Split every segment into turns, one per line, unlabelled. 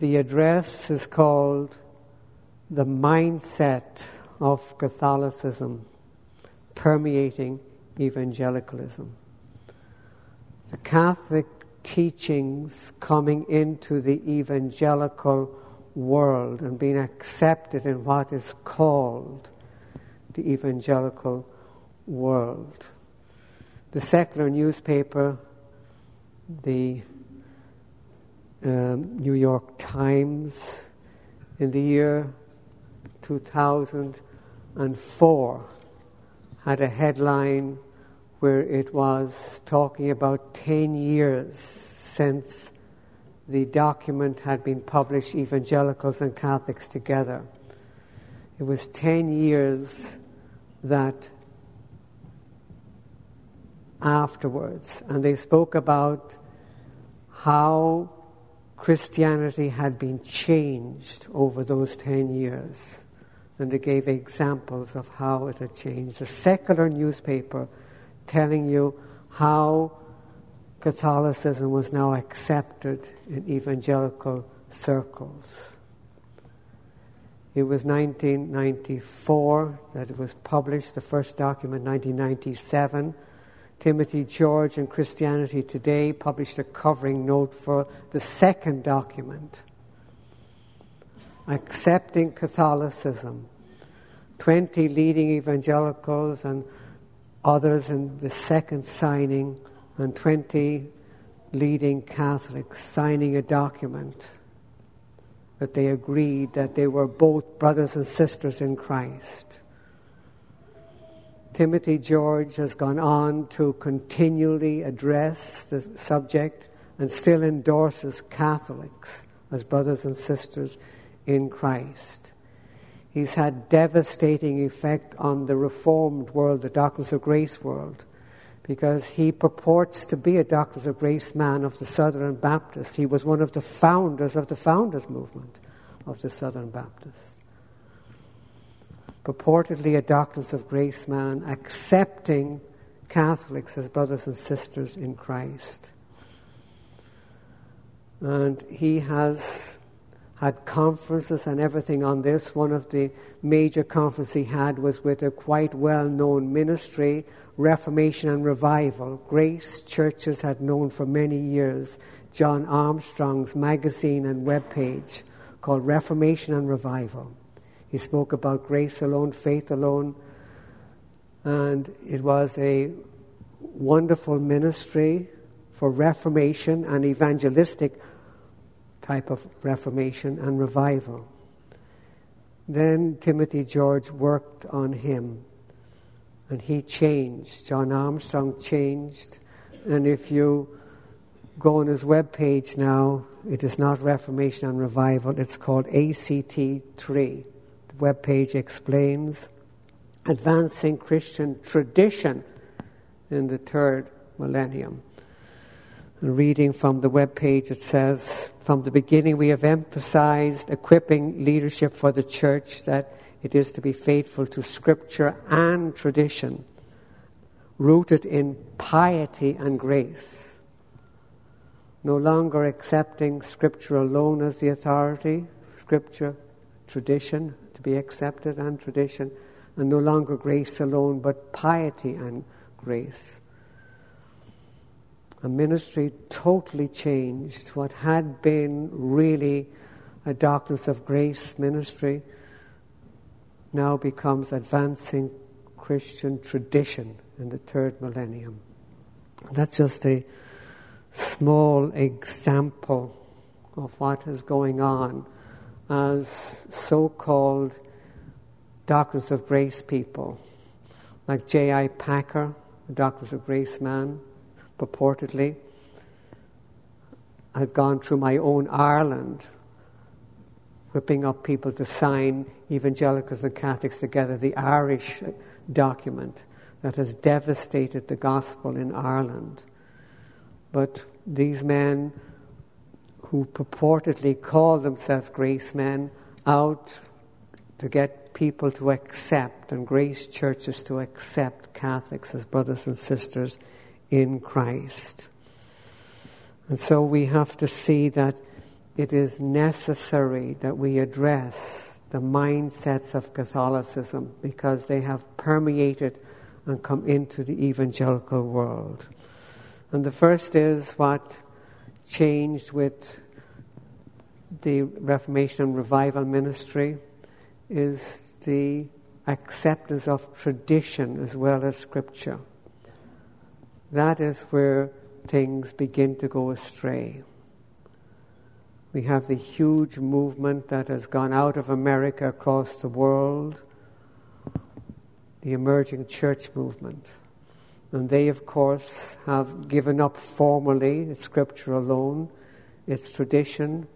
The address is called The Mindset of Catholicism Permeating Evangelicalism. The Catholic teachings coming into the evangelical world and being accepted in what is called the evangelical world. The secular newspaper, the um, New York Times, in the year 2004, had a headline where it was talking about 10 years since the document had been published, Evangelicals and Catholics Together. It was 10 years that afterwards, and they spoke about how Christianity had been changed over those 10 years. And they gave examples of how it had changed. A secular newspaper telling you how Catholicism was now accepted in evangelical circles. It was 1994 that it was published, the first document, 1997. Timothy George and Christianity Today published a covering note for the second document, Accepting Catholicism. 20 leading evangelicals and others in the second signing, and 20 leading Catholics signing a document that they agreed that they were both brothers and sisters in Christ. Timothy George has gone on to continually address the subject and still endorses Catholics as brothers and sisters in Christ. He's had devastating effect on the reformed world, the Doctrines of Grace world, because he purports to be a Doctrines of Grace man of the Southern Baptists. He was one of the founders of the founders movement of the Southern Baptists. Purportedly a Doctrines of Grace man, accepting Catholics as brothers and sisters in Christ. And he has had conferences and everything on this. One of the major conferences he had was with a quite well known ministry, Reformation and Revival. Grace churches had known for many years John Armstrong's magazine and web page called Reformation and Revival. He spoke about grace alone, faith alone. And it was a wonderful ministry for reformation and evangelistic type of reformation and revival. Then Timothy George worked on him and he changed. John Armstrong changed. And if you go on his web page now, it is not Reformation and Revival, it's called ACT 3 webpage explains advancing Christian tradition in the third millennium. And reading from the webpage, it says, From the beginning, we have emphasized equipping leadership for the church that it is to be faithful to scripture and tradition, rooted in piety and grace. No longer accepting scripture alone as the authority, scripture, tradition, to be accepted, and tradition, and no longer grace alone, but piety and grace a ministry totally changed. What had been really a Doctrines of Grace ministry now becomes advancing Christian tradition in the third millennium. That's just a small example of what is going on as so called Doctrines of Grace people, like J.I. Packer, the Doctrines of Grace man, purportedly. I've gone through my own Ireland, whipping up people to sign evangelicals and Catholics together, the Irish document that has devastated the gospel in Ireland. But these men who purportedly call themselves grace men out to get people to accept and grace churches to accept Catholics as brothers and sisters in Christ. And so we have to see that it is necessary that we address the mindsets of Catholicism because they have permeated and come into the evangelical world. And the first is what changed with the Reformation and Revival ministry is the acceptance of tradition as well as scripture. That is where things begin to go astray. We have the huge movement that has gone out of America across the world, the emerging church movement. And they, of course, have given up formally Scripture alone, its tradition,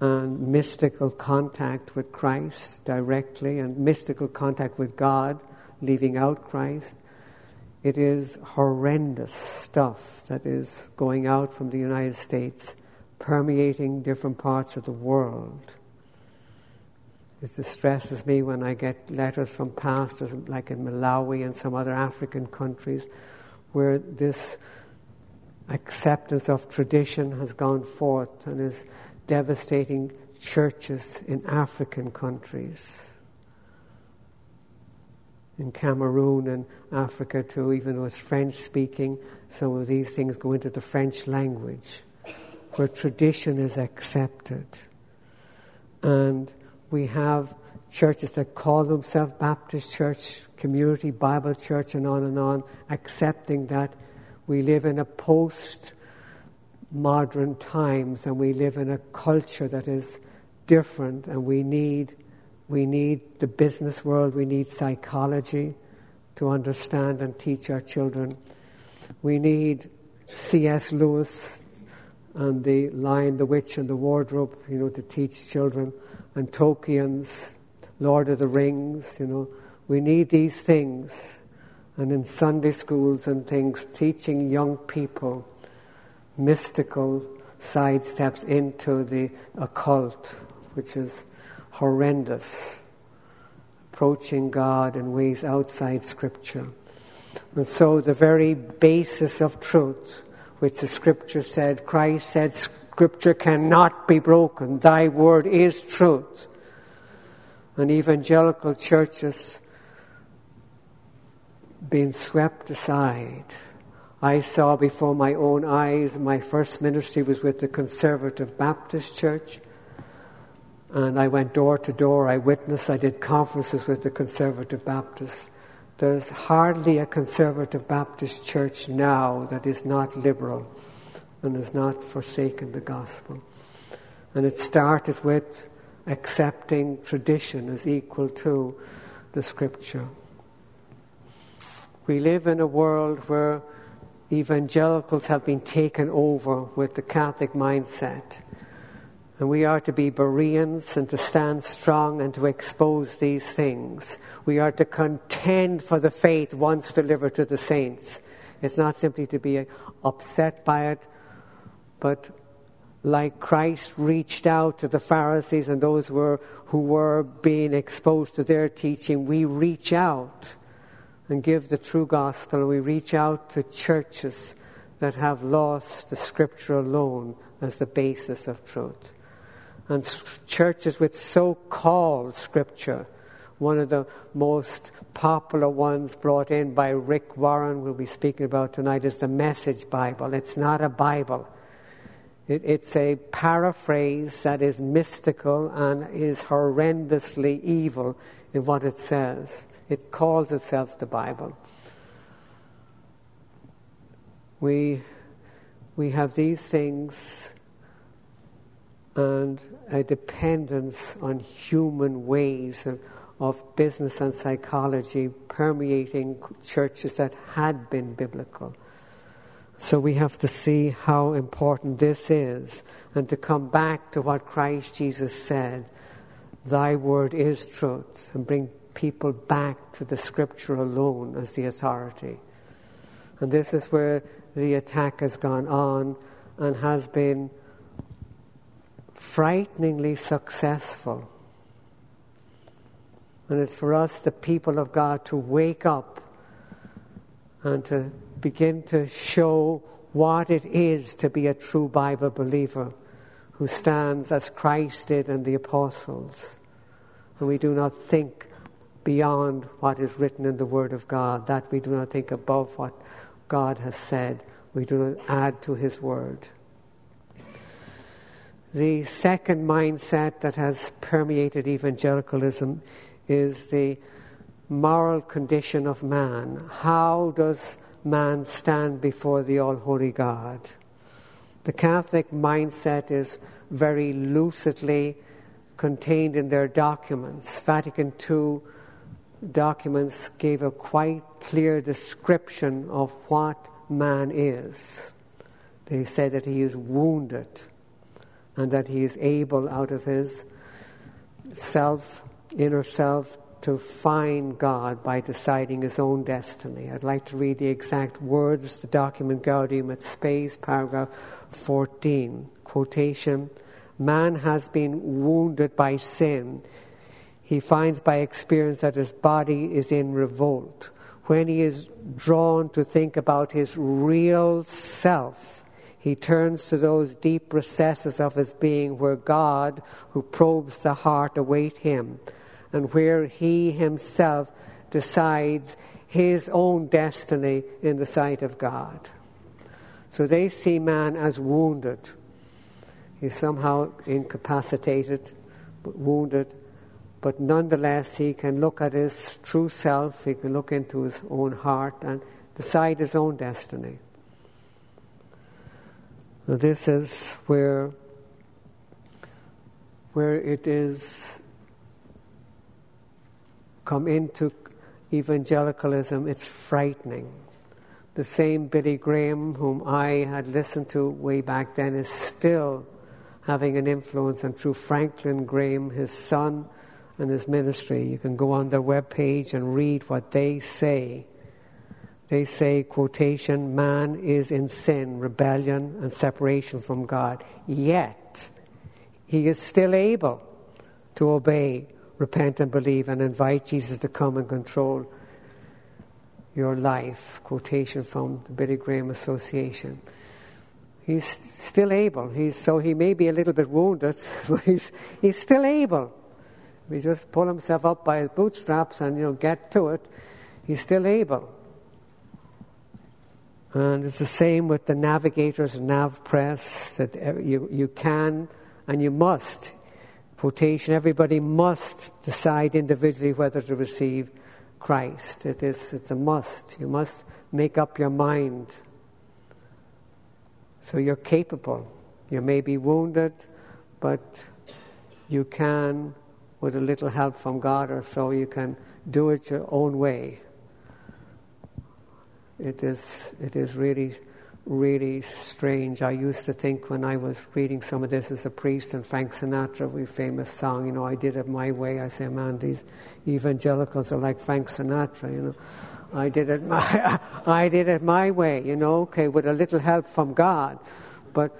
and mystical contact with Christ directly, and mystical contact with God, leaving out Christ. It is horrendous stuff that is going out from the United States, permeating different parts of the world. It distresses me when I get letters from pastors, like in Malawi and some other African countries, where this acceptance of tradition has gone forth and is devastating churches in African countries. In Cameroon and Africa, too, even though it's French speaking, some of these things go into the French language, where tradition is accepted. And we have churches that call themselves Baptist Church, Community Bible Church, and on and on, accepting that we live in a post modern times and we live in a culture that is different and we need we need the business world we need psychology to understand and teach our children. We need cs lewis and the lion the witch and the wardrobe you know to teach children and tolkien's lord of the rings you know we need these things and in sunday schools and things teaching young people mystical sidesteps into the occult, which is horrendous, approaching God in ways outside Scripture. And so, the very basis of truth, which the Scripture said, Christ said, Scripture cannot be broken, Thy word is truth. And evangelical churches being swept aside I saw before my own eyes. My first ministry was with the Conservative Baptist Church. And I went door to door. I witnessed, I did conferences with the Conservative Baptists. There's hardly a Conservative Baptist church now that is not liberal and has not forsaken the gospel. And it started with accepting tradition as equal to the scripture. We live in a world where evangelicals have been taken over with the Catholic mindset. And we are to be Bereans and to stand strong and to expose these things. We are to contend for the faith once delivered to the saints. It's not simply to be upset by it, but like Christ reached out to the Pharisees and those were, who were being exposed to their teaching, we reach out and give the true gospel. We reach out to churches that have lost the scripture alone as the basis of truth. And churches with so called scripture, one of the most popular ones brought in by Rick Warren, we'll be speaking about tonight, is the Message Bible. It's not a Bible. It, it's a paraphrase that is mystical and is horrendously evil in what it says. It calls itself the Bible. We, we have these things and a dependence on human ways of, of business and psychology permeating churches that had been biblical. So we have to see how important this is and to come back to what Christ Jesus said Thy word is truth, and bring people back to the scripture alone as the authority. And this is where the attack has gone on and has been frighteningly successful. And it's for us, the people of God, to wake up and to begin to show what it is to be a true Bible believer who stands as Christ did and the apostles. And we do not think beyond what is written in the Word of God, that we do not think above what God has said. We do not add to His Word. The second mindset that has permeated evangelicalism is the moral condition of man. How does man stand before the All Holy God? The Catholic mindset is very lucidly contained in their documents. Vatican II documents gave a quite clear description of what man is. They said that he is wounded and that he is able out of his self, inner self, to find God by deciding his own destiny. I'd like to read the exact words, the document Gaudium et Spes, paragraph 14. Quotation Man has been wounded by sin. He finds by experience that his body is in revolt. When he is drawn to think about his real self, he turns to those deep recesses of his being where God, who probes the heart, await him and where he himself decides his own destiny in the sight of God. So they see man as wounded. He's somehow incapacitated, but wounded, but nonetheless he can look at his true self, he can look into his own heart and decide his own destiny. Now this is where where it is come into evangelicalism, it's frightening. The same Billy Graham, whom I had listened to way back then, is still having an influence. And through Franklin Graham, his son, and his ministry, you can go on their webpage and read what they say. They say, quotation, man is in sin, rebellion, and separation from God. Yet, he is still able to obey repent and believe and invite Jesus to come and control your life. Quotation from the Billy Graham Association. He's still able. He's, so he may be a little bit wounded, but he's, he's still able. He just pull himself up by his bootstraps and you know get to it, he's still able. And it's the same with the navigators and nav press that uh, you, you can and you must quotation, everybody must decide individually whether to receive Christ. It is, it's a must. You must make up your mind. So you're capable. You may be wounded, but you can, with a little help from God or so, you can do it your own way. It is, it is really really strange. I used to think when I was reading some of this as a priest and Frank Sinatra, we famous song, you know, I did it my way. I say, man, these evangelicals are like Frank Sinatra, you know. I did it my, I did it my way, you know, okay, with a little help from God. But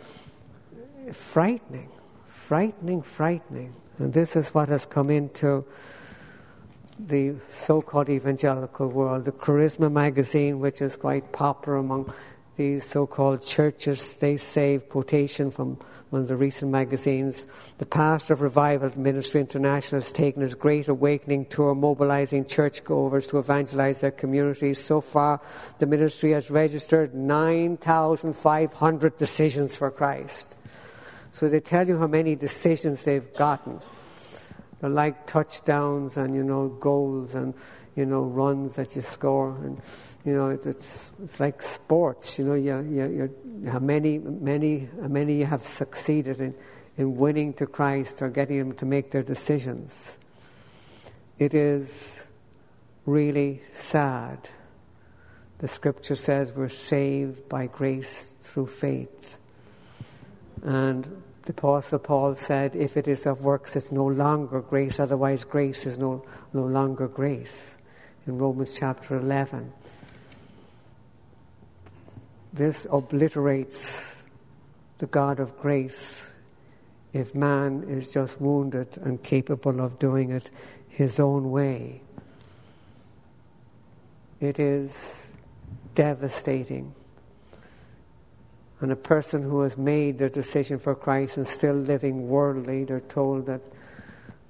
frightening, frightening, frightening. And this is what has come into the so called evangelical world. The Charisma magazine, which is quite popular among these so-called churches, they say, quotation from one of the recent magazines, the pastor of Revival Ministry International has taken his Great Awakening tour, mobilizing churchgoers to evangelize their communities. So far, the ministry has registered 9,500 decisions for Christ. So they tell you how many decisions they've gotten. They're like touchdowns and, you know, goals and, you know, runs that you score. And you know, it's, it's like sports. You know, you, you, you, how many, many, many you have succeeded in, in winning to Christ or getting them to make their decisions. It is really sad. The scripture says we're saved by grace through faith. And the Apostle Paul said, if it is of works, it's no longer grace, otherwise, grace is no, no longer grace. In Romans chapter 11. This obliterates the God of grace if man is just wounded and capable of doing it his own way. It is devastating. And a person who has made their decision for Christ and still living worldly, they're told that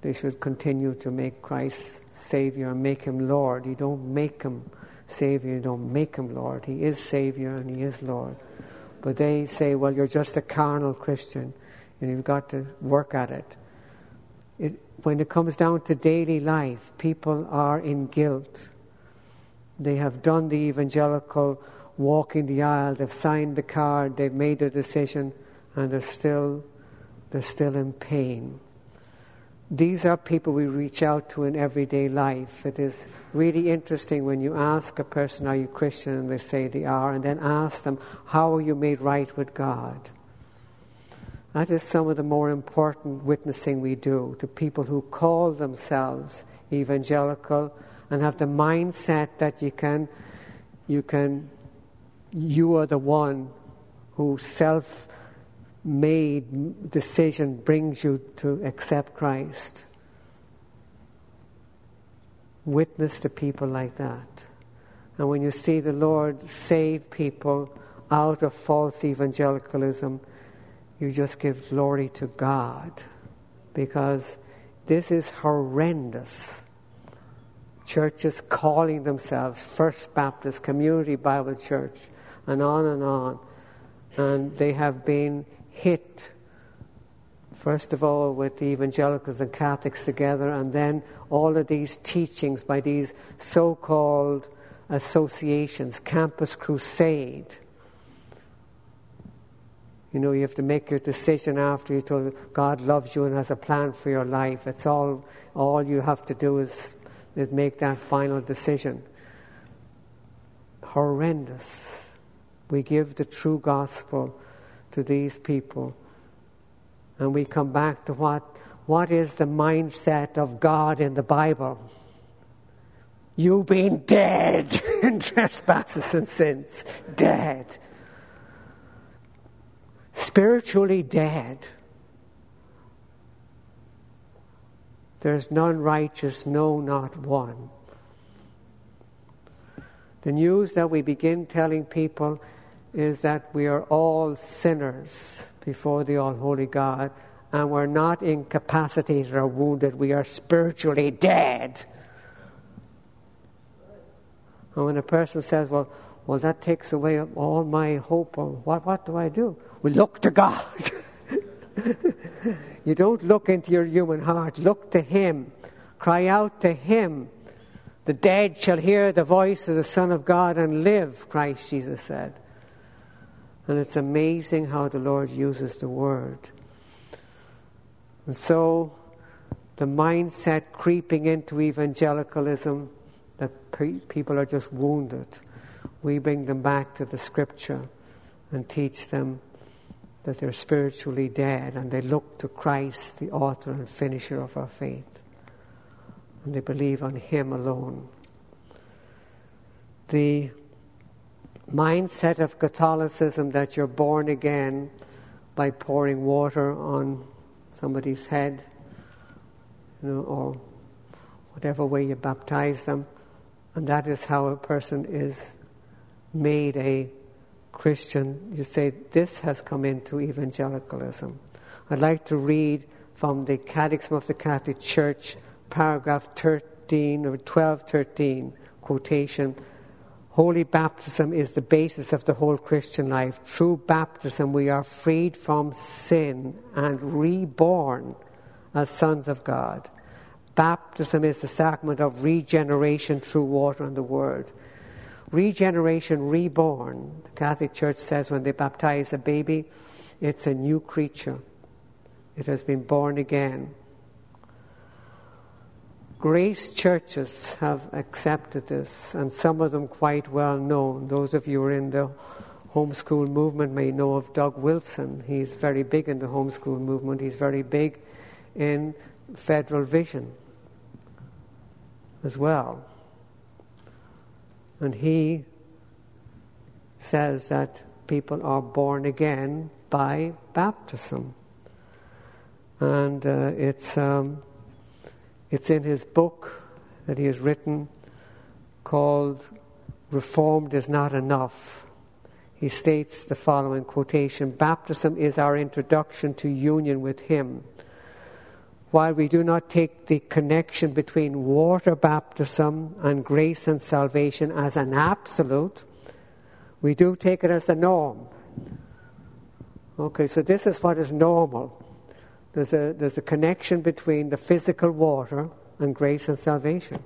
they should continue to make Christ Savior and make Him Lord. You don't make Him Savior, you don't make Him Lord. He is Savior and He is Lord. But they say, well, you're just a carnal Christian and you've got to work at it. it when it comes down to daily life, people are in guilt. They have done the evangelical walking the aisle, they've signed the card, they've made a decision, and they're still, they're still in pain. These are people we reach out to in everyday life. It is really interesting when you ask a person, Are you Christian? and they say they are, and then ask them, How are you made right with God? That is some of the more important witnessing we do to people who call themselves evangelical and have the mindset that you can, you can, you are the one who self made decision brings you to accept Christ. Witness to people like that. And when you see the Lord save people out of false evangelicalism, you just give glory to God because this is horrendous. Churches calling themselves First Baptist Community Bible Church and on and on. And they have been hit, first of all, with the evangelicals and Catholics together, and then all of these teachings by these so called associations, Campus Crusade you know, you have to make your decision after you told God loves you and has a plan for your life. It's all, all you have to do is, is make that final decision. Horrendous. We give the true gospel to these people. And we come back to what, what is the mindset of God in the Bible? You've been dead in trespasses and sins. Dead spiritually dead. There's none righteous, no, not one. The news that we begin telling people is that we are all sinners before the Almighty God, and we're not incapacitated or wounded, we are spiritually dead. And when a person says, Well, well, that takes away all my hope, or what, what do I do? We look to God. you don't look into your human heart, look to Him. Cry out to Him. The dead shall hear the voice of the Son of God and live, Christ Jesus said. And it's amazing how the Lord uses the word. And so, the mindset creeping into evangelicalism that pe- people are just wounded, we bring them back to the scripture and teach them that they're spiritually dead and they look to Christ, the author and finisher of our faith. And they believe on Him alone. The mindset of Catholicism that you're born again by pouring water on somebody's head, you know, or whatever way you baptize them, and that is how a person is made a Christian, you say this has come into evangelicalism. I'd like to read from the Catechism of the Catholic Church, paragraph 13 or 1213, quotation. Holy baptism is the basis of the whole Christian life. Through baptism, we are freed from sin and reborn as sons of God. Baptism is the sacrament of regeneration through water and the Word regeneration, reborn. The Catholic Church says when they baptize a baby, it's a new creature. It has been born again. Grace churches have accepted this, and some of them quite well known. Those of you who are in the homeschool movement may know of Doug Wilson. He's very big in the homeschool movement, he's very big in Federal Vision as well. And he says that people are born again by baptism. And uh, it's, um, it's in his book that he has written called Reformed is Not Enough. he states the following quotation Baptism is our introduction to union with Him. While we do not take the connection between water baptism and grace and salvation as an absolute, we do take it as a norm. Okay, so this is what is normal. There's a, there's a connection between the physical water and grace and salvation.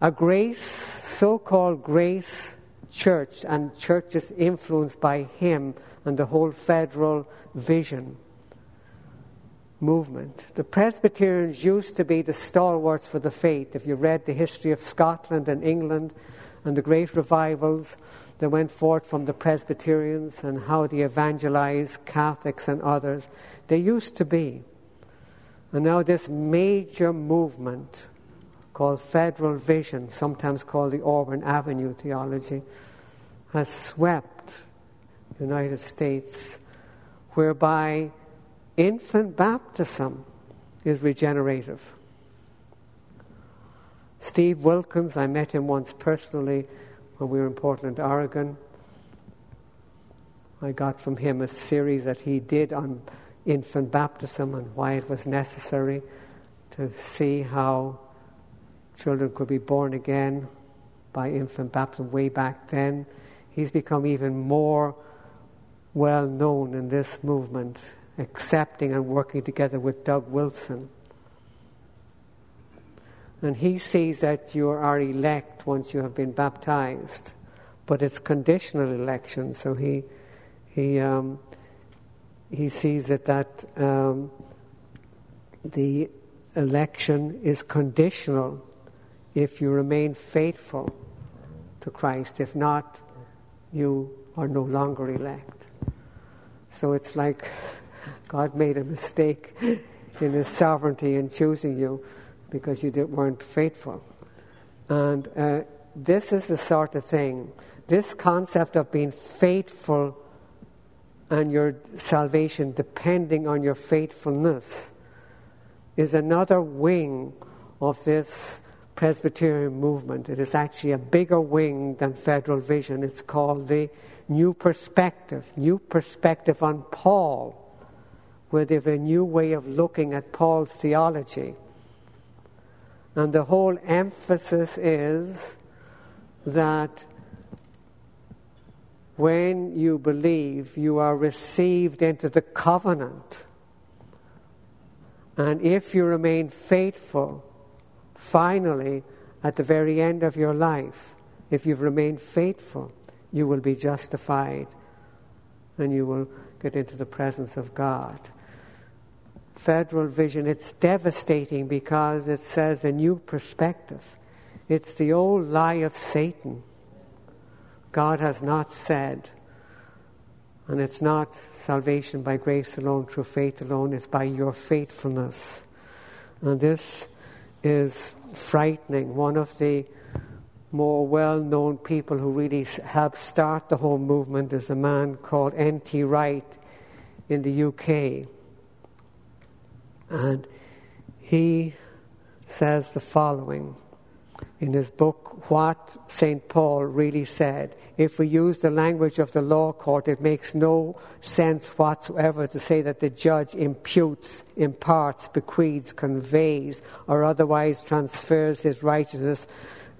A grace, so called grace church, and churches influenced by him and the whole federal vision movement. The Presbyterians used to be the stalwarts for the faith. If you read the history of Scotland and England and the great revivals that went forth from the Presbyterians and how they evangelized Catholics and others, they used to be. And now, this major movement called Federal Vision, sometimes called the Auburn Avenue theology, has swept the United States, whereby infant baptism is regenerative. Steve Wilkins, I met him once personally when we were in Portland, Oregon. I got from him a series that he did on infant baptism and why it was necessary to see how children could be born again by infant baptism way back then. He's become even more well known in this movement, accepting and working together with Doug Wilson. And he sees that you are elect once you have been baptized, but it's conditional election. So he he um, he sees that that um, the election is conditional if you remain faithful to Christ. If not, you are no longer elect. So it's like God made a mistake in His sovereignty in choosing you because you weren't faithful. And uh, this is the sort of thing, this concept of being faithful and your salvation depending on your faithfulness is another wing of this Presbyterian movement. It is actually a bigger wing than Federal Vision. It's called the New Perspective, New Perspective on Paul, where they have a new way of looking at Paul's theology. And the whole emphasis is that when you believe, you are received into the covenant. And if you remain faithful, finally, at the very end of your life, if you've remained faithful, you will be justified and you will get into the presence of God. Federal vision, it's devastating because it says a new perspective. It's the old lie of Satan. God has not said, and it's not salvation by grace alone, through faith alone, it's by your faithfulness. And this is frightening. One of the more well known people who really helped start the whole movement is a man called N.T. Wright in the UK. And he says the following in his book, What St. Paul Really Said. If we use the language of the law court, it makes no sense whatsoever to say that the judge imputes, imparts, bequeaths, conveys, or otherwise transfers his righteousness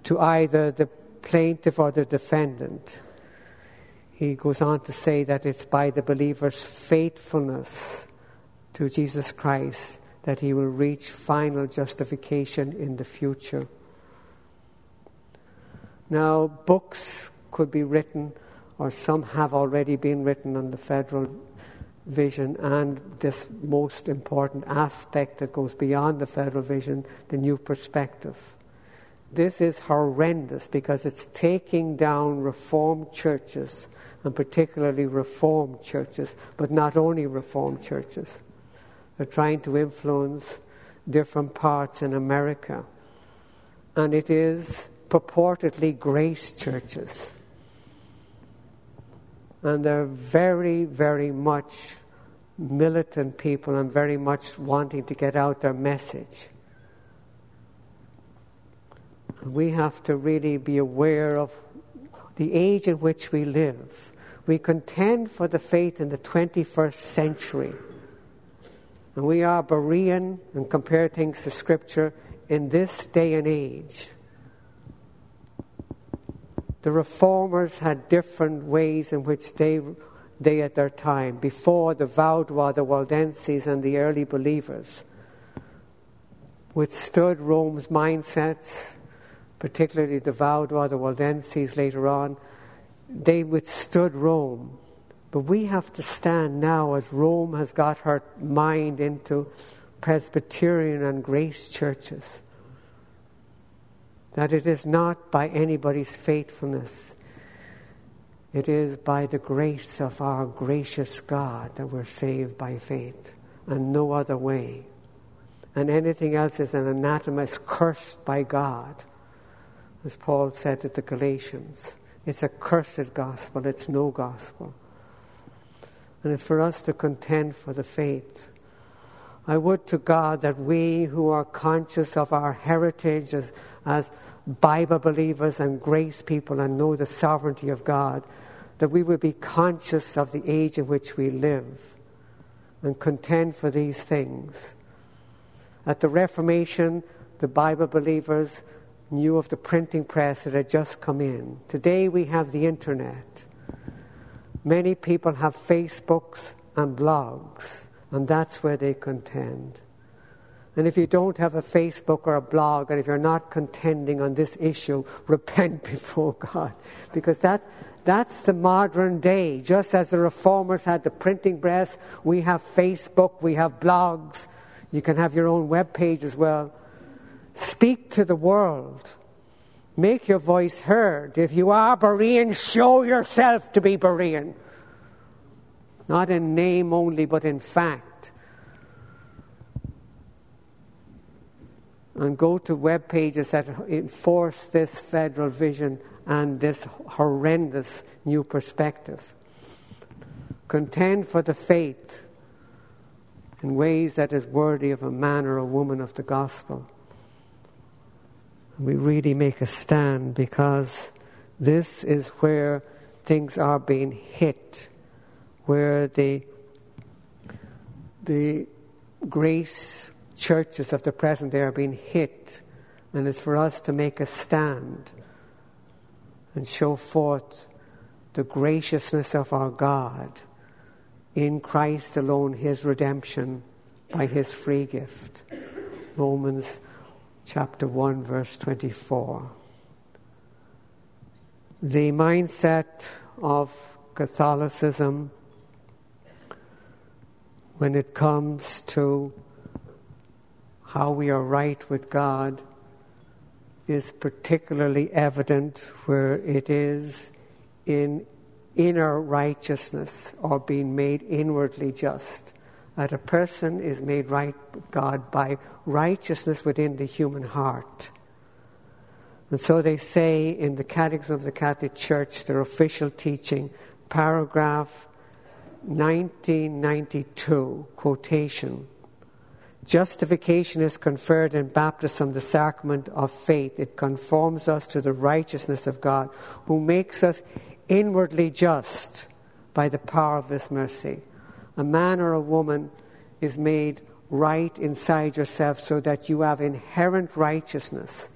to either the plaintiff or the defendant. He goes on to say that it's by the believer's faithfulness to Jesus Christ that he will reach final justification in the future. Now, books could be written, or some have already been written on the federal vision and this most important aspect that goes beyond the federal vision, the new perspective. This is horrendous because it's taking down reformed churches, and particularly reformed churches, but not only reformed churches. They're trying to influence different parts in America. And it is purportedly grace churches. And they're very, very much militant people and very much wanting to get out their message. We have to really be aware of the age in which we live. We contend for the faith in the 21st century. And we are Berean and compare things to Scripture in this day and age. The reformers had different ways in which they, they at their time, before the Vaudois, the Waldenses, and the early believers, withstood Rome's mindsets, particularly the Vaudois, the Waldenses later on. They withstood Rome. But we have to stand now as Rome has got her mind into Presbyterian and grace churches that it is not by anybody's faithfulness, it is by the grace of our gracious God that we're saved by faith, and no other way. And anything else is an anathema, cursed by God, as Paul said to the Galatians. It's a cursed gospel, it's no gospel. And it's for us to contend for the faith. I would to God that we who are conscious of our heritage as, as Bible believers and grace people and know the sovereignty of God, that we would be conscious of the age in which we live and contend for these things. At the Reformation, the Bible believers knew of the printing press that had just come in. Today we have the internet. Many people have Facebooks and blogs, and that's where they contend. And if you don't have a Facebook or a blog, and if you're not contending on this issue, repent before God. Because that, that's the modern day. Just as the reformers had the printing press, we have Facebook, we have blogs. You can have your own web page as well. Speak to the world. Make your voice heard. If you are Berean, show yourself to be Berean. Not in name only, but in fact. and go to web pages that enforce this federal vision and this horrendous new perspective. Contend for the faith in ways that is worthy of a man or a woman of the gospel. We really make a stand because this is where things are being hit, where the, the grace churches of the present day are being hit, and it's for us to make a stand and show forth the graciousness of our God in Christ alone, His redemption by His free gift. Romans chapter 1, verse 24. The mindset of Catholicism when it comes to how we are right with God is particularly evident where it is in inner righteousness or being made inwardly just. That a person is made right with God by righteousness within the human heart. And so they say in the Catechism of the Catholic Church, their official teaching, paragraph 1992, quotation Justification is conferred in baptism, the sacrament of faith. It conforms us to the righteousness of God, who makes us inwardly just by the power of His mercy. A man or a woman is made right inside yourself so that you have inherent righteousness.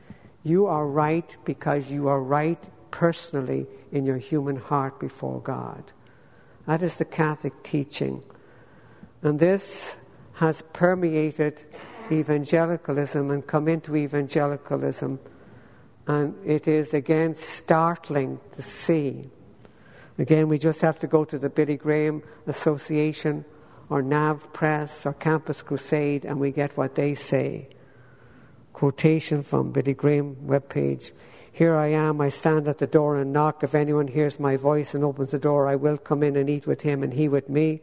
You are right because you are right personally in your human heart before God. That is the Catholic teaching. And this has permeated evangelicalism and come into evangelicalism. And it is again startling to see. Again, we just have to go to the Billy Graham Association or NAV Press or Campus Crusade and we get what they say. Quotation from Billy Graham webpage. Here I am, I stand at the door and knock. If anyone hears my voice and opens the door, I will come in and eat with him and he with me.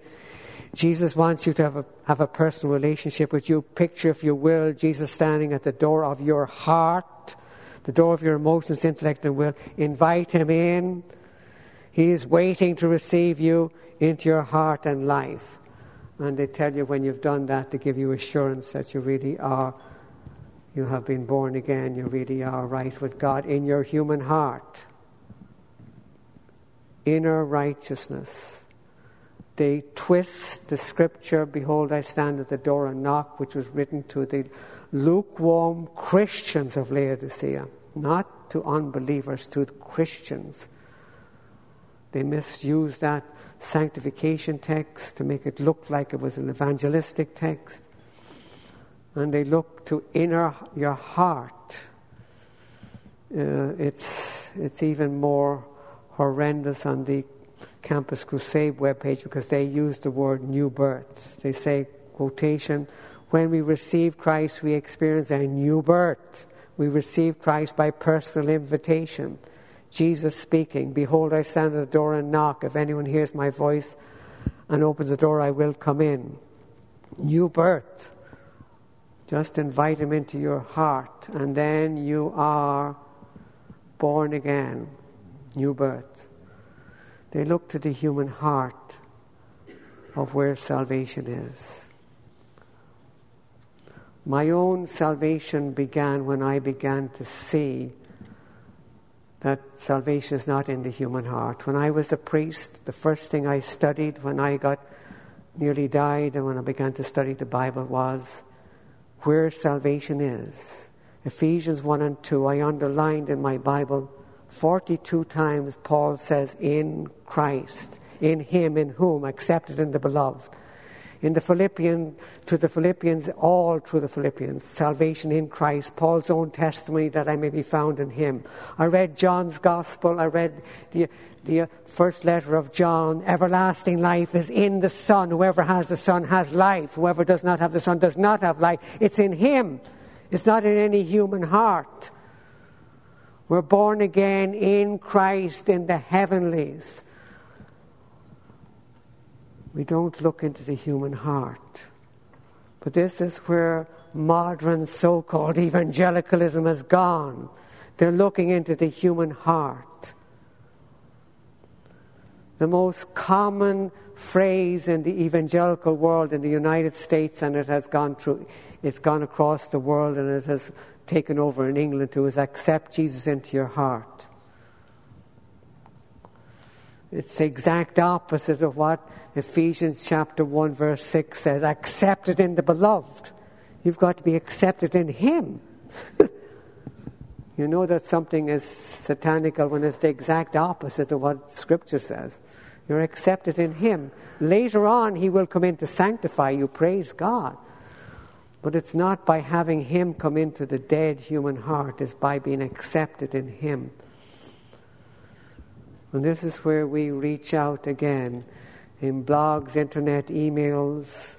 Jesus wants you to have a, have a personal relationship with you. Picture, if you will, Jesus standing at the door of your heart, the door of your emotions, intellect, and will. Invite him in. He is waiting to receive you into your heart and life. And they tell you when you've done that to give you assurance that you really are, you have been born again, you really are right with God in your human heart. inner righteousness. They twist the scripture, Behold, I stand at the door and knock, which was written to the lukewarm Christians of Laodicea, not to unbelievers, to Christians. They misused that sanctification text to make it look like it was an evangelistic text. And they look to inner your heart. Uh, it's, it's even more horrendous on the Campus Crusade webpage because they use the word new birth. They say, quotation, when we receive Christ, we experience a new birth. We receive Christ by personal invitation. Jesus speaking, Behold, I stand at the door and knock. If anyone hears my voice and opens the door, I will come in. New birth. Just invite him into your heart, and then you are born again. New birth. They look to the human heart of where salvation is. My own salvation began when I began to see that salvation is not in the human heart. When I was a priest, the first thing I studied when I got nearly died and when I began to study the Bible was where salvation is. Ephesians 1 and 2, I underlined in my Bible 42 times Paul says, in Christ, in Him, in whom, accepted in the beloved in the Philippian, to the Philippians, all through the Philippians, salvation in Christ, Paul's own testimony that I may be found in him. I read John's Gospel, I read the, the first letter of John, everlasting life is in the Son. Whoever has the Son has life. Whoever does not have the Son does not have life. It's in him. It's not in any human heart. We're born again in Christ in the heavenlies. We don't look into the human heart. But this is where modern so called evangelicalism has gone. They're looking into the human heart. The most common phrase in the evangelical world in the United States, and it has gone through, it's gone across the world and it has taken over in England too, is accept Jesus into your heart. It's the exact opposite of what Ephesians chapter 1, verse 6 says accepted in the beloved. You've got to be accepted in Him. you know that something is satanical when it's the exact opposite of what Scripture says. You're accepted in Him. Later on, He will come in to sanctify you, praise God. But it's not by having Him come into the dead human heart, it's by being accepted in Him. And this is where we reach out again in blogs, internet, emails,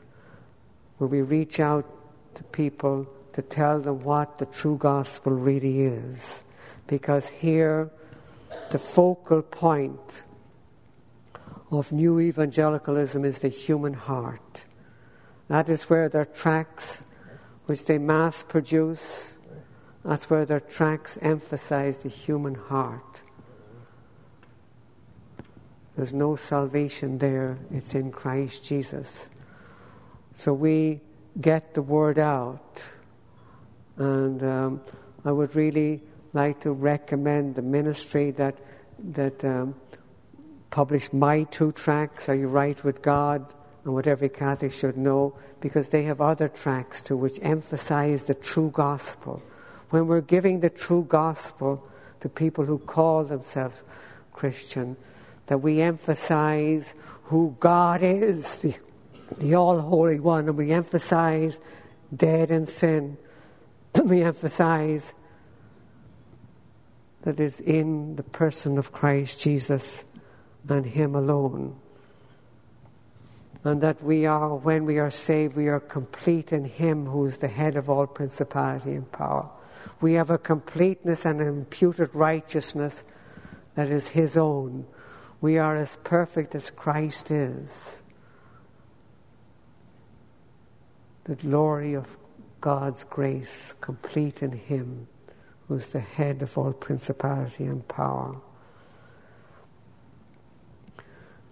where we reach out to people to tell them what the true gospel really is. Because here, the focal point of new evangelicalism is the human heart. That is where their tracts, which they mass produce, that's where their tracts emphasize the human heart. There's no salvation there, it's in Christ Jesus. So we get the word out. And um, I would really like to recommend the ministry that, that um, published my two tracks, Are You Right with God? and what every Catholic should know, because they have other tracks too which emphasize the true gospel. When we're giving the true gospel to people who call themselves Christian, that we emphasize who God is, the, the All Holy One, and we emphasize dead in sin. We emphasize that is in the person of Christ Jesus and Him alone. And that we are, when we are saved, we are complete in Him who is the head of all principality and power. We have a completeness and an imputed righteousness that is His own we are as perfect as Christ is. The glory of God's grace complete in Him, who is the head of all principality and power.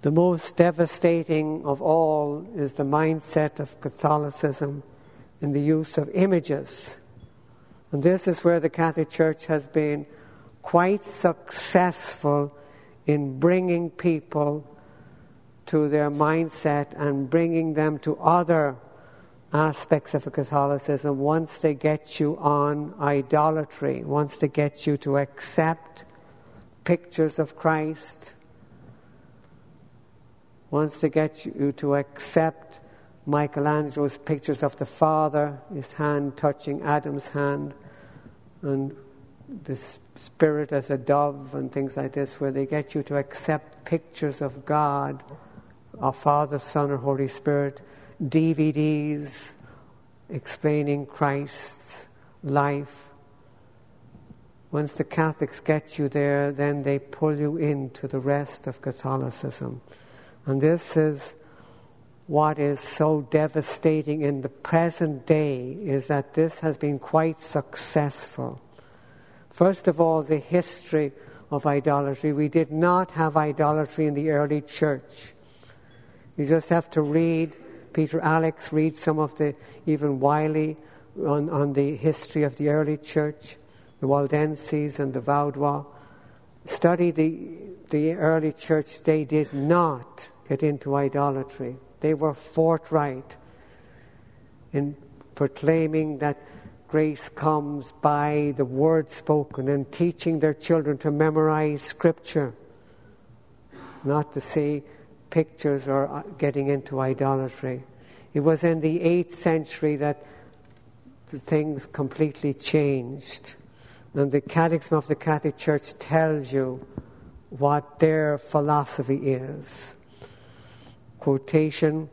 The most devastating of all is the mindset of Catholicism in the use of images. And this is where the Catholic Church has been quite successful in bringing people to their mindset and bringing them to other aspects of Catholicism. Once they get you on idolatry, once they get you to accept pictures of Christ, once they get you to accept Michelangelo's pictures of the Father, his hand touching Adam's hand, and the Spirit as a dove, and things like this, where they get you to accept pictures of God, our Father, Son, or Holy Spirit, DVDs explaining Christ's life. Once the Catholics get you there, then they pull you into the rest of Catholicism. And this is what is so devastating in the present day is that this has been quite successful. First of all, the history of idolatry. We did not have idolatry in the early church. You just have to read Peter Allix, read some of the, even Wylie, on, on the history of the early church, the Waldenses and the Vaudois. Study the, the early church. They did not get into idolatry. They were forthright in proclaiming that grace comes by the word spoken and teaching their children to memorize scripture, not to see pictures or uh, getting into idolatry. It was in the 8th century that things completely changed. And the Catechism of the Catholic Church tells you what their philosophy is quotation,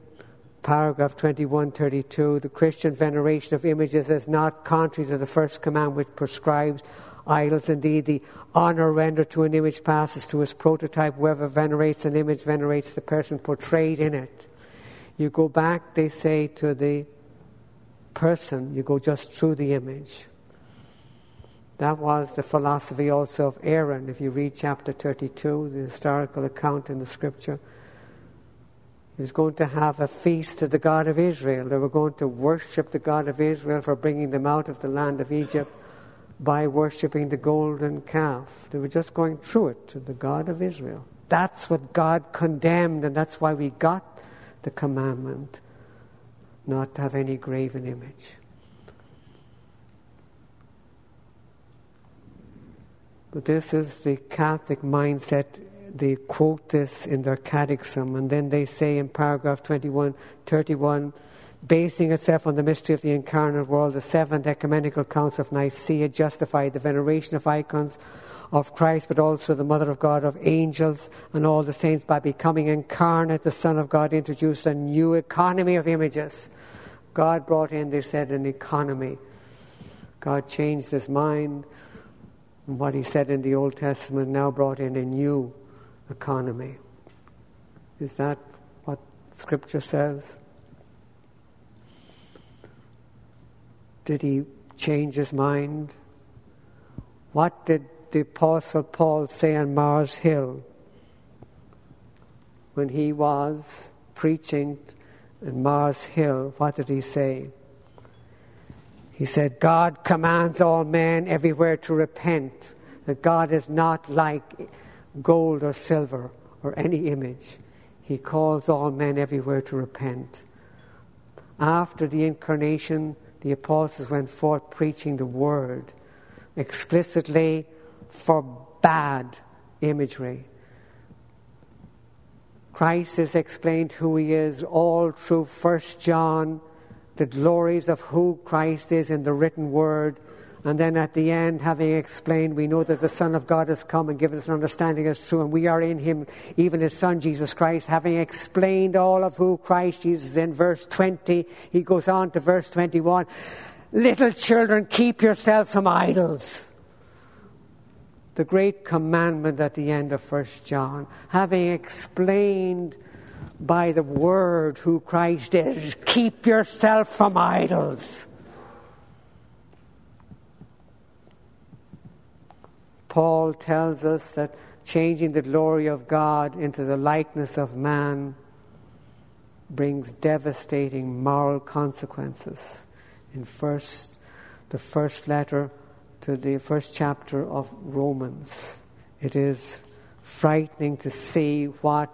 paragraph 2132 the Christian veneration of images is not contrary to the first command which prescribes idols. Indeed, the honor rendered to an image passes to its prototype. Whoever venerates an image venerates the person portrayed in it. You go back, they say, to the person, you go just through the image. That was the philosophy also of Aaron. If you read chapter 32, the historical account in the scripture, he was going to have a feast to the God of Israel. They were going to worship the God of Israel for bringing them out of the land of Egypt by worshipping the golden calf. They were just going through it to the God of Israel. That's what God condemned, and that's why we got the commandment not to have any graven image. But this is the Catholic mindset they quote this in their catechism, and then they say in paragraph 21, 31, basing itself on the mystery of the incarnate world, the Seventh Ecumenical Council of Nicaea justified the veneration of icons of Christ, but also the Mother of God, of angels, and all the saints by becoming incarnate. The Son of God introduced a new economy of images. God brought in, they said, an economy. God changed his mind. What he said in the Old Testament now brought in a new economy. Is that what Scripture says? Did he change his mind? What did the Apostle Paul say on Mars Hill when he was preaching in Mars Hill? What did he say? He said, God commands all men everywhere to repent, that God is not like gold or silver or any image. He calls all men everywhere to repent. After the incarnation, the apostles went forth preaching the word, explicitly forbade imagery. Christ is explained who he is all through First John, the glories of who Christ is in the written word, and then at the end, having explained, we know that the Son of God has come and given us an understanding as true, and we are in Him, even His Son Jesus Christ. Having explained all of who Christ Jesus is in verse 20, he goes on to verse 21. Little children, keep yourselves from idols. The great commandment at the end of First John. Having explained by the word who Christ is, keep yourself from idols. Paul tells us that changing the glory of God into the likeness of man brings devastating moral consequences. In first, the first letter to the first chapter of Romans, it is frightening to see what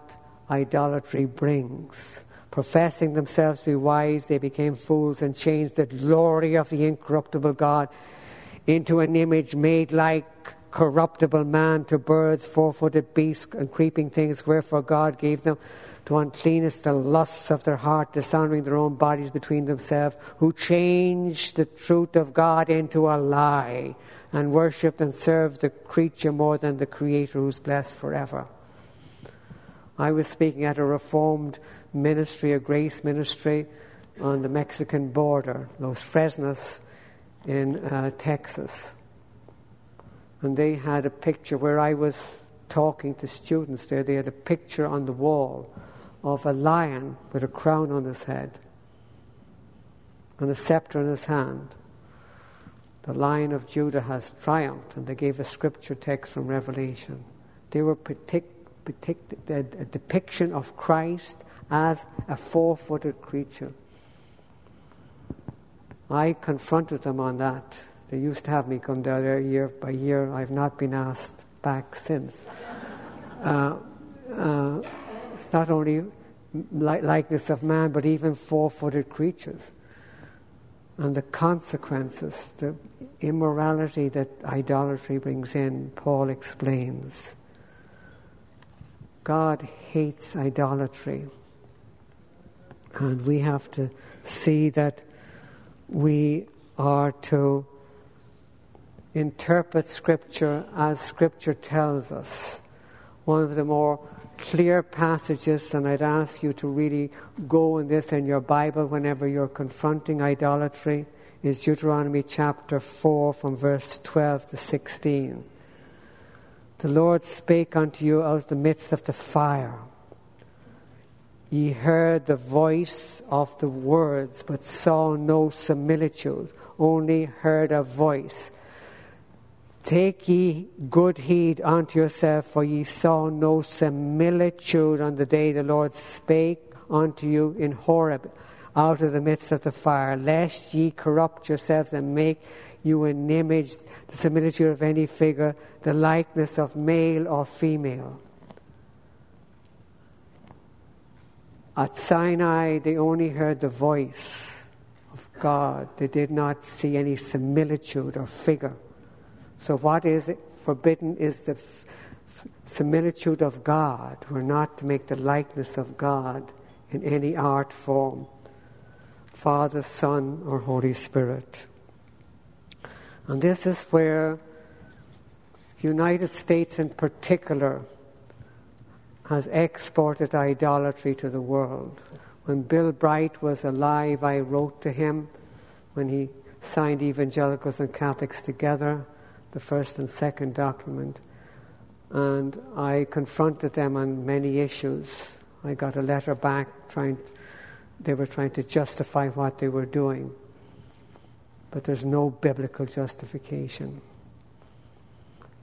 idolatry brings. Professing themselves to be wise, they became fools and changed the glory of the incorruptible God into an image made like corruptible man to birds, four footed beasts, and creeping things, wherefore God gave them to uncleanness the lusts of their heart, dishonoring their own bodies between themselves, who changed the truth of God into a lie, and worshipped and served the creature more than the Creator who's blessed forever. I was speaking at a reformed ministry, a grace ministry on the Mexican border, Los Fresnos in uh, Texas. And they had a picture where I was talking to students there. They had a picture on the wall of a lion with a crown on his head and a scepter in his hand. The lion of Judah has triumphed, and they gave a scripture text from Revelation. They were partic- partic- a, a depiction of Christ as a four footed creature. I confronted them on that. They used to have me come down there year by year. I've not been asked back since. Uh, uh, it's not only likeness of man, but even four footed creatures. And the consequences, the immorality that idolatry brings in, Paul explains. God hates idolatry. And we have to see that we are to interpret Scripture as Scripture tells us. One of the more clear passages, and I'd ask you to really go in this in your Bible whenever you're confronting idolatry, is Deuteronomy chapter 4 from verse 12 to 16. The Lord spake unto you out of the midst of the fire. Ye heard the voice of the words, but saw no similitude, only heard a voice. Take ye good heed unto yourself, for ye saw no similitude on the day the Lord spake unto you in Horeb out of the midst of the fire, lest ye corrupt yourselves and make you an image, the similitude of any figure, the likeness of male or female. At Sinai, they only heard the voice of God. They did not see any similitude or figure. So, what is? Forbidden is the f- similitude of God. We're not to make the likeness of God in any art form Father, Son, or Holy Spirit. And this is where United States in particular has exported idolatry to the world. When Bill Bright was alive, I wrote to him when he signed Evangelicals and Catholics together the first and second document. And I confronted them on many issues. I got a letter back trying, they were trying to justify what they were doing. But there's no biblical justification.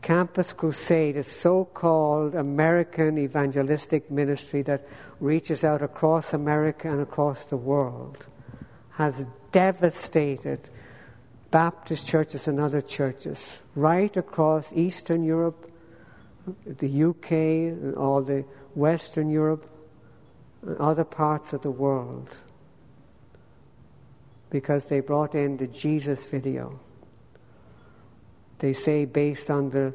Campus Crusade is so called American evangelistic ministry that reaches out across America and across the world, has devastated Baptist churches and other churches right across Eastern Europe, the UK, and all the Western Europe, and other parts of the world because they brought in the Jesus video. They say based on the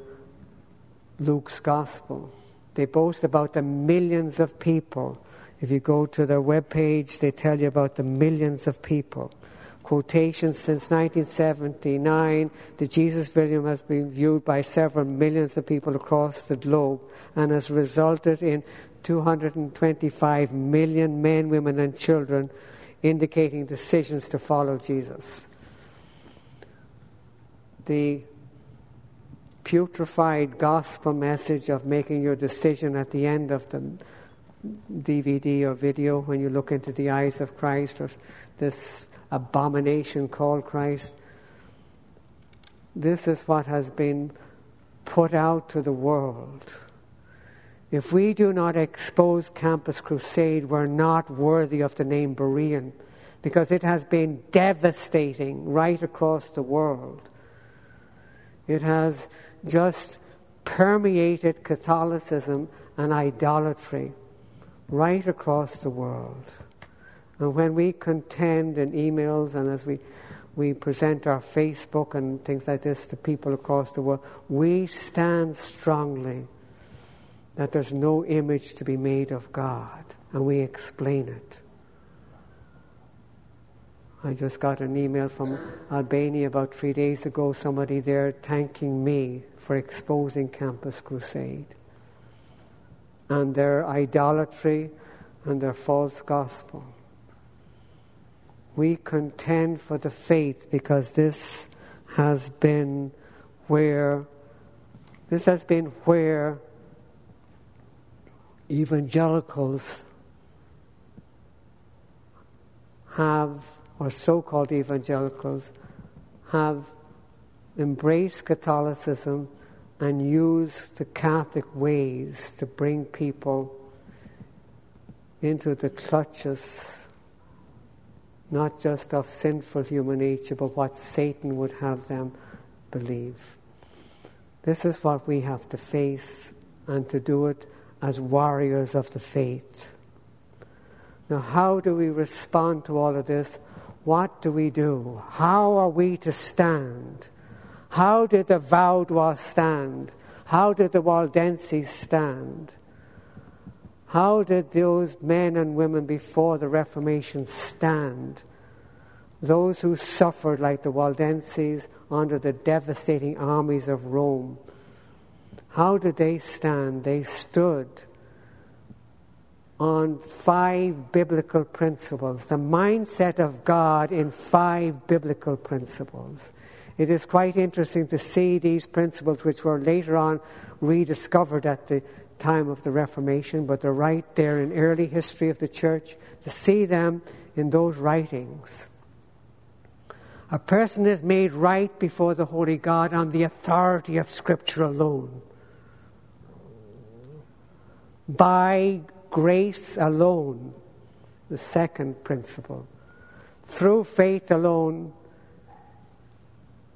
Luke's gospel. They boast about the millions of people. If you go to their webpage, they tell you about the millions of people quotations since 1979. The Jesus film has been viewed by several millions of people across the globe and has resulted in 225 million men, women, and children indicating decisions to follow Jesus. The putrefied gospel message of making your decision at the end of the DVD or video when you look into the eyes of Christ or this abomination called Christ. This is what has been put out to the world. If we do not expose Campus Crusade, we're not worthy of the name Berean because it has been devastating right across the world. It has just permeated Catholicism and idolatry right across the world. And when we contend in emails and as we, we present our Facebook and things like this to people across the world, we stand strongly that there's no image to be made of God, and we explain it. I just got an email from Albania about three days ago, somebody there thanking me for exposing Campus Crusade and their idolatry and their false gospel. We contend for the faith because this has been where this has been where evangelicals have, or so called evangelicals, have embraced Catholicism and used the Catholic ways to bring people into the clutches, not just of sinful human nature, but what Satan would have them believe. This is what we have to face and to do it as warriors of the faith. Now, how do we respond to all of this? What do we do? How are we to stand? How did the Vaudois stand? How did the Waldenses stand? How did those men and women before the Reformation stand? Those who suffered like the Waldenses under the devastating armies of Rome. How did they stand? They stood on five biblical principles, the mindset of God in five biblical principles. It is quite interesting to see these principles, which were later on rediscovered at the time of the Reformation, but they're right there in early history of the church, to see them in those writings. A person is made right before the Holy God on the authority of Scripture alone. By grace alone, the second principle. Through faith alone,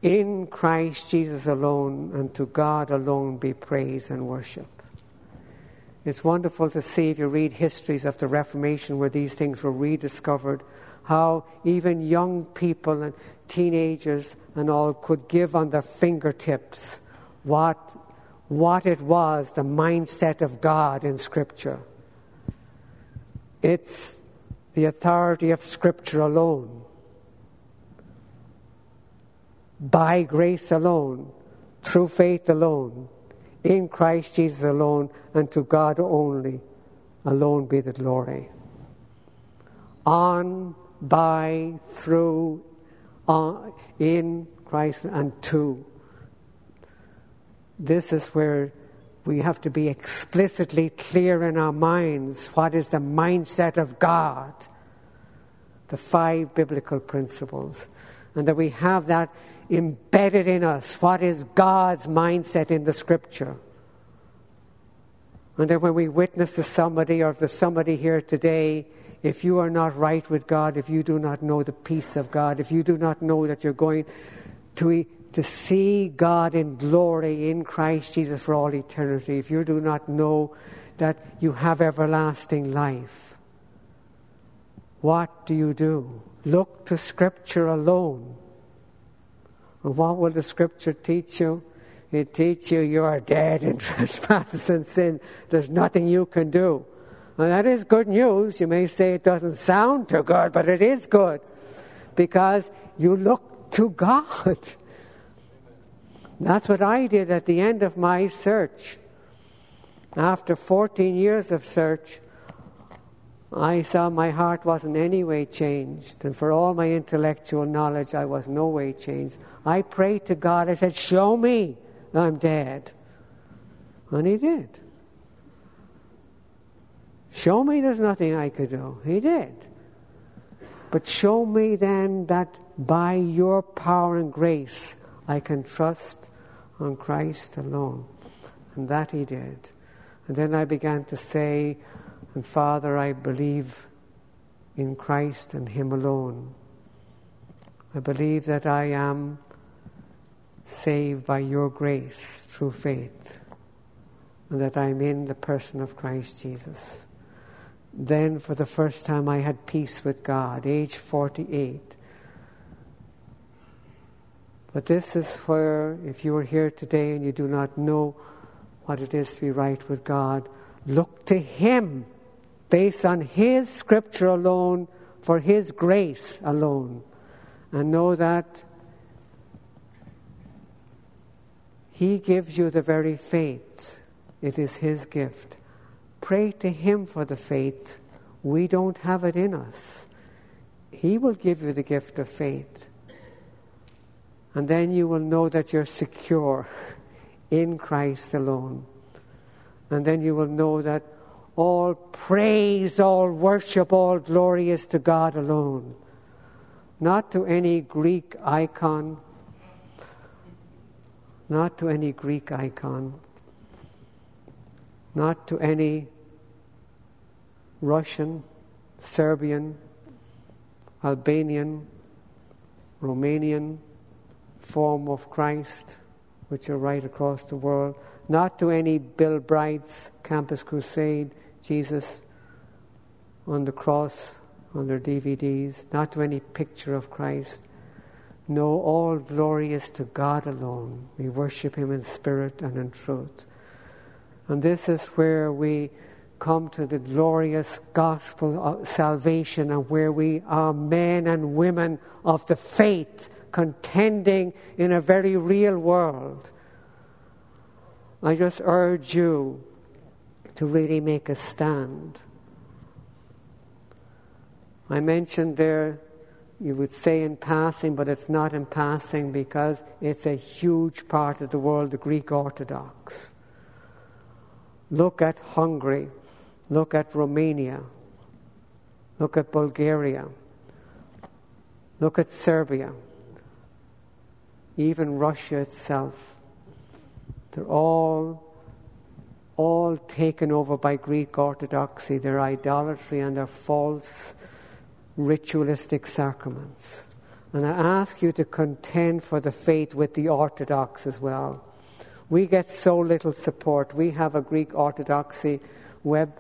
in Christ Jesus alone and to God alone be praise and worship. It's wonderful to see if you read histories of the Reformation where these things were rediscovered, how even young people and teenagers and all could give on their fingertips what, what it was, the mindset of God in Scripture. It's the authority of Scripture alone by grace alone, through faith alone, in Christ Jesus alone, and to God only alone be the glory. On, by, through, on, in Christ, and to. This is where we have to be explicitly clear in our minds what is the mindset of God, the five biblical principles, and that we have that embedded in us what is God's mindset in the scripture. And then when we witness to somebody, or there's somebody here today, if you are not right with God, if you do not know the peace of God, if you do not know that you're going to, to see God in glory in Christ Jesus for all eternity, if you do not know that you have everlasting life, what do you do? Look to Scripture alone. What will the scripture teach you? It teaches you you are dead in trespasses and sin. There's nothing you can do. And that is good news. You may say it doesn't sound too good, but it is good. Because you look to God. That's what I did at the end of my search. After 14 years of search, I saw my heart wasn't any way changed, and for all my intellectual knowledge, I was no way changed. I prayed to God, I said, Show me I'm dead. And He did. Show me there's nothing I could do. He did. But show me then that by your power and grace, I can trust on Christ alone. And that He did. And then I began to say, and Father, I believe in Christ and Him alone. I believe that I am saved by your grace through faith. and that I'm in the person of Christ Jesus. Then, for the first time, I had peace with God, age 48. But this is where, if you are here today and you do not know what it is to be right with God, look to Him based on His scripture alone, for His grace alone, and know that He gives you the very faith. It is His gift. Pray to Him for the faith. We don't have it in us. He will give you the gift of faith. And then you will know that you're secure in Christ alone. And then you will know that all praise, all worship, all glory is to God alone, not to any Greek icon, not to any Greek icon, not to any Russian, Serbian, Albanian, Romanian form of Christ, which are right across the world, not to any Bill Bright's Campus Crusade, Jesus on the cross on their DVDs, not to any picture of Christ. No, all glory is to God alone. We worship Him in spirit and in truth. And this is where we come to the glorious gospel of salvation and where we are men and women of the faith contending in a very real world. I just urge you to really make a stand. I mentioned there, you would say in passing, but it's not in passing because it's a huge part of the world, the Greek Orthodox. Look at Hungary, look at Romania, look at Bulgaria, look at Serbia, even Russia itself. They're all all taken over by Greek orthodoxy, their idolatry and their false ritualistic sacraments. And I ask you to contend for the faith with the Orthodox as well. We get so little support. We have a Greek Orthodoxy web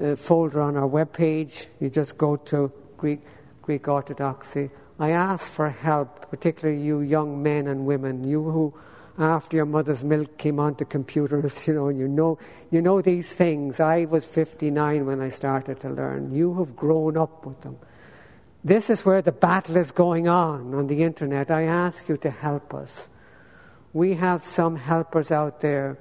uh, folder on our web page. You just go to Greek, Greek Orthodoxy. I ask for help, particularly you young men and women, you who after your mother's milk came onto computers, you know, you know, you know these things. I was 59 when I started to learn. You have grown up with them. This is where the battle is going on on the internet. I ask you to help us. We have some helpers out there.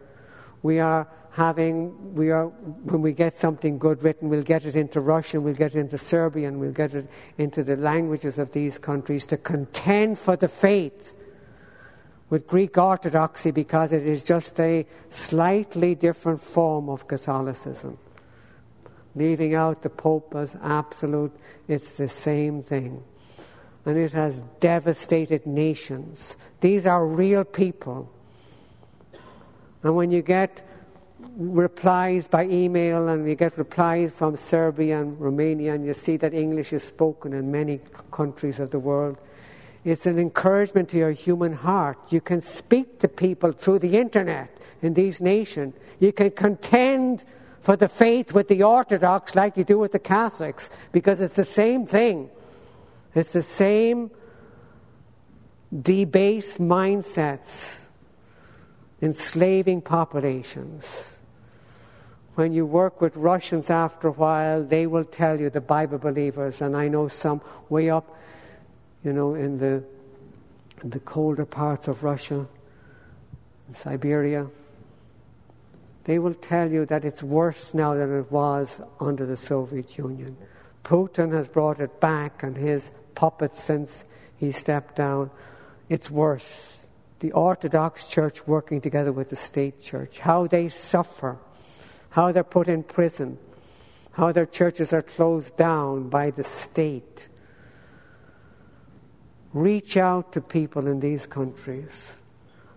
We are having, we are, when we get something good written, we'll get it into Russian, we'll get it into Serbian, we'll get it into the languages of these countries to contend for the faith with Greek Orthodoxy because it is just a slightly different form of Catholicism. Leaving out the Pope as absolute, it's the same thing. And it has devastated nations. These are real people. And when you get replies by email and you get replies from Serbia and Romania, and you see that English is spoken in many countries of the world, it's an encouragement to your human heart. You can speak to people through the internet in these nations. You can contend for the faith with the Orthodox like you do with the Catholics because it's the same thing. It's the same debased mindsets enslaving populations. When you work with Russians after a while, they will tell you, the Bible believers, and I know some way up you know, in the, in the colder parts of Russia, Siberia, they will tell you that it's worse now than it was under the Soviet Union. Putin has brought it back, and his puppets since he stepped down. It's worse. The Orthodox Church working together with the state church, how they suffer, how they're put in prison, how their churches are closed down by the state Reach out to people in these countries.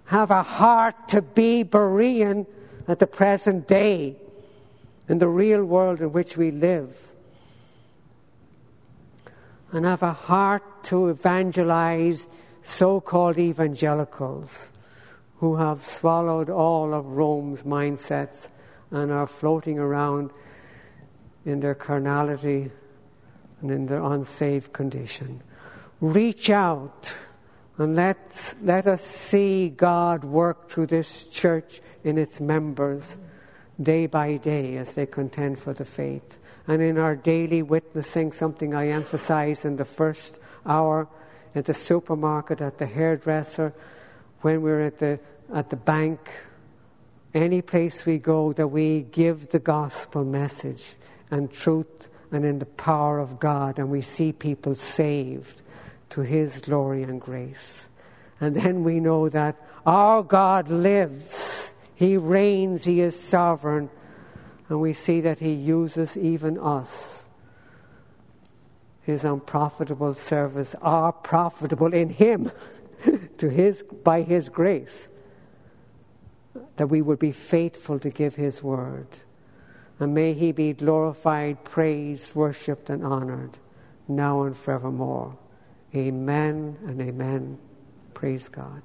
Have a heart to be Berean at the present day in the real world in which we live. And have a heart to evangelize so called evangelicals who have swallowed all of Rome's mindsets and are floating around in their carnality and in their unsaved condition. Reach out and let let us see God work through this church in its members day by day as they contend for the faith. And in our daily witnessing, something I emphasize in the first hour at the supermarket, at the hairdresser, when we're at the, at the bank, any place we go, that we give the gospel message and truth and in the power of God, and we see people saved to His glory and grace. And then we know that our God lives, He reigns, He is sovereign, and we see that He uses even us. His unprofitable service are profitable in Him to his, by His grace, that we would be faithful to give His word. And may He be glorified, praised, worshipped, and honored now and forevermore. Amen and amen. Praise God.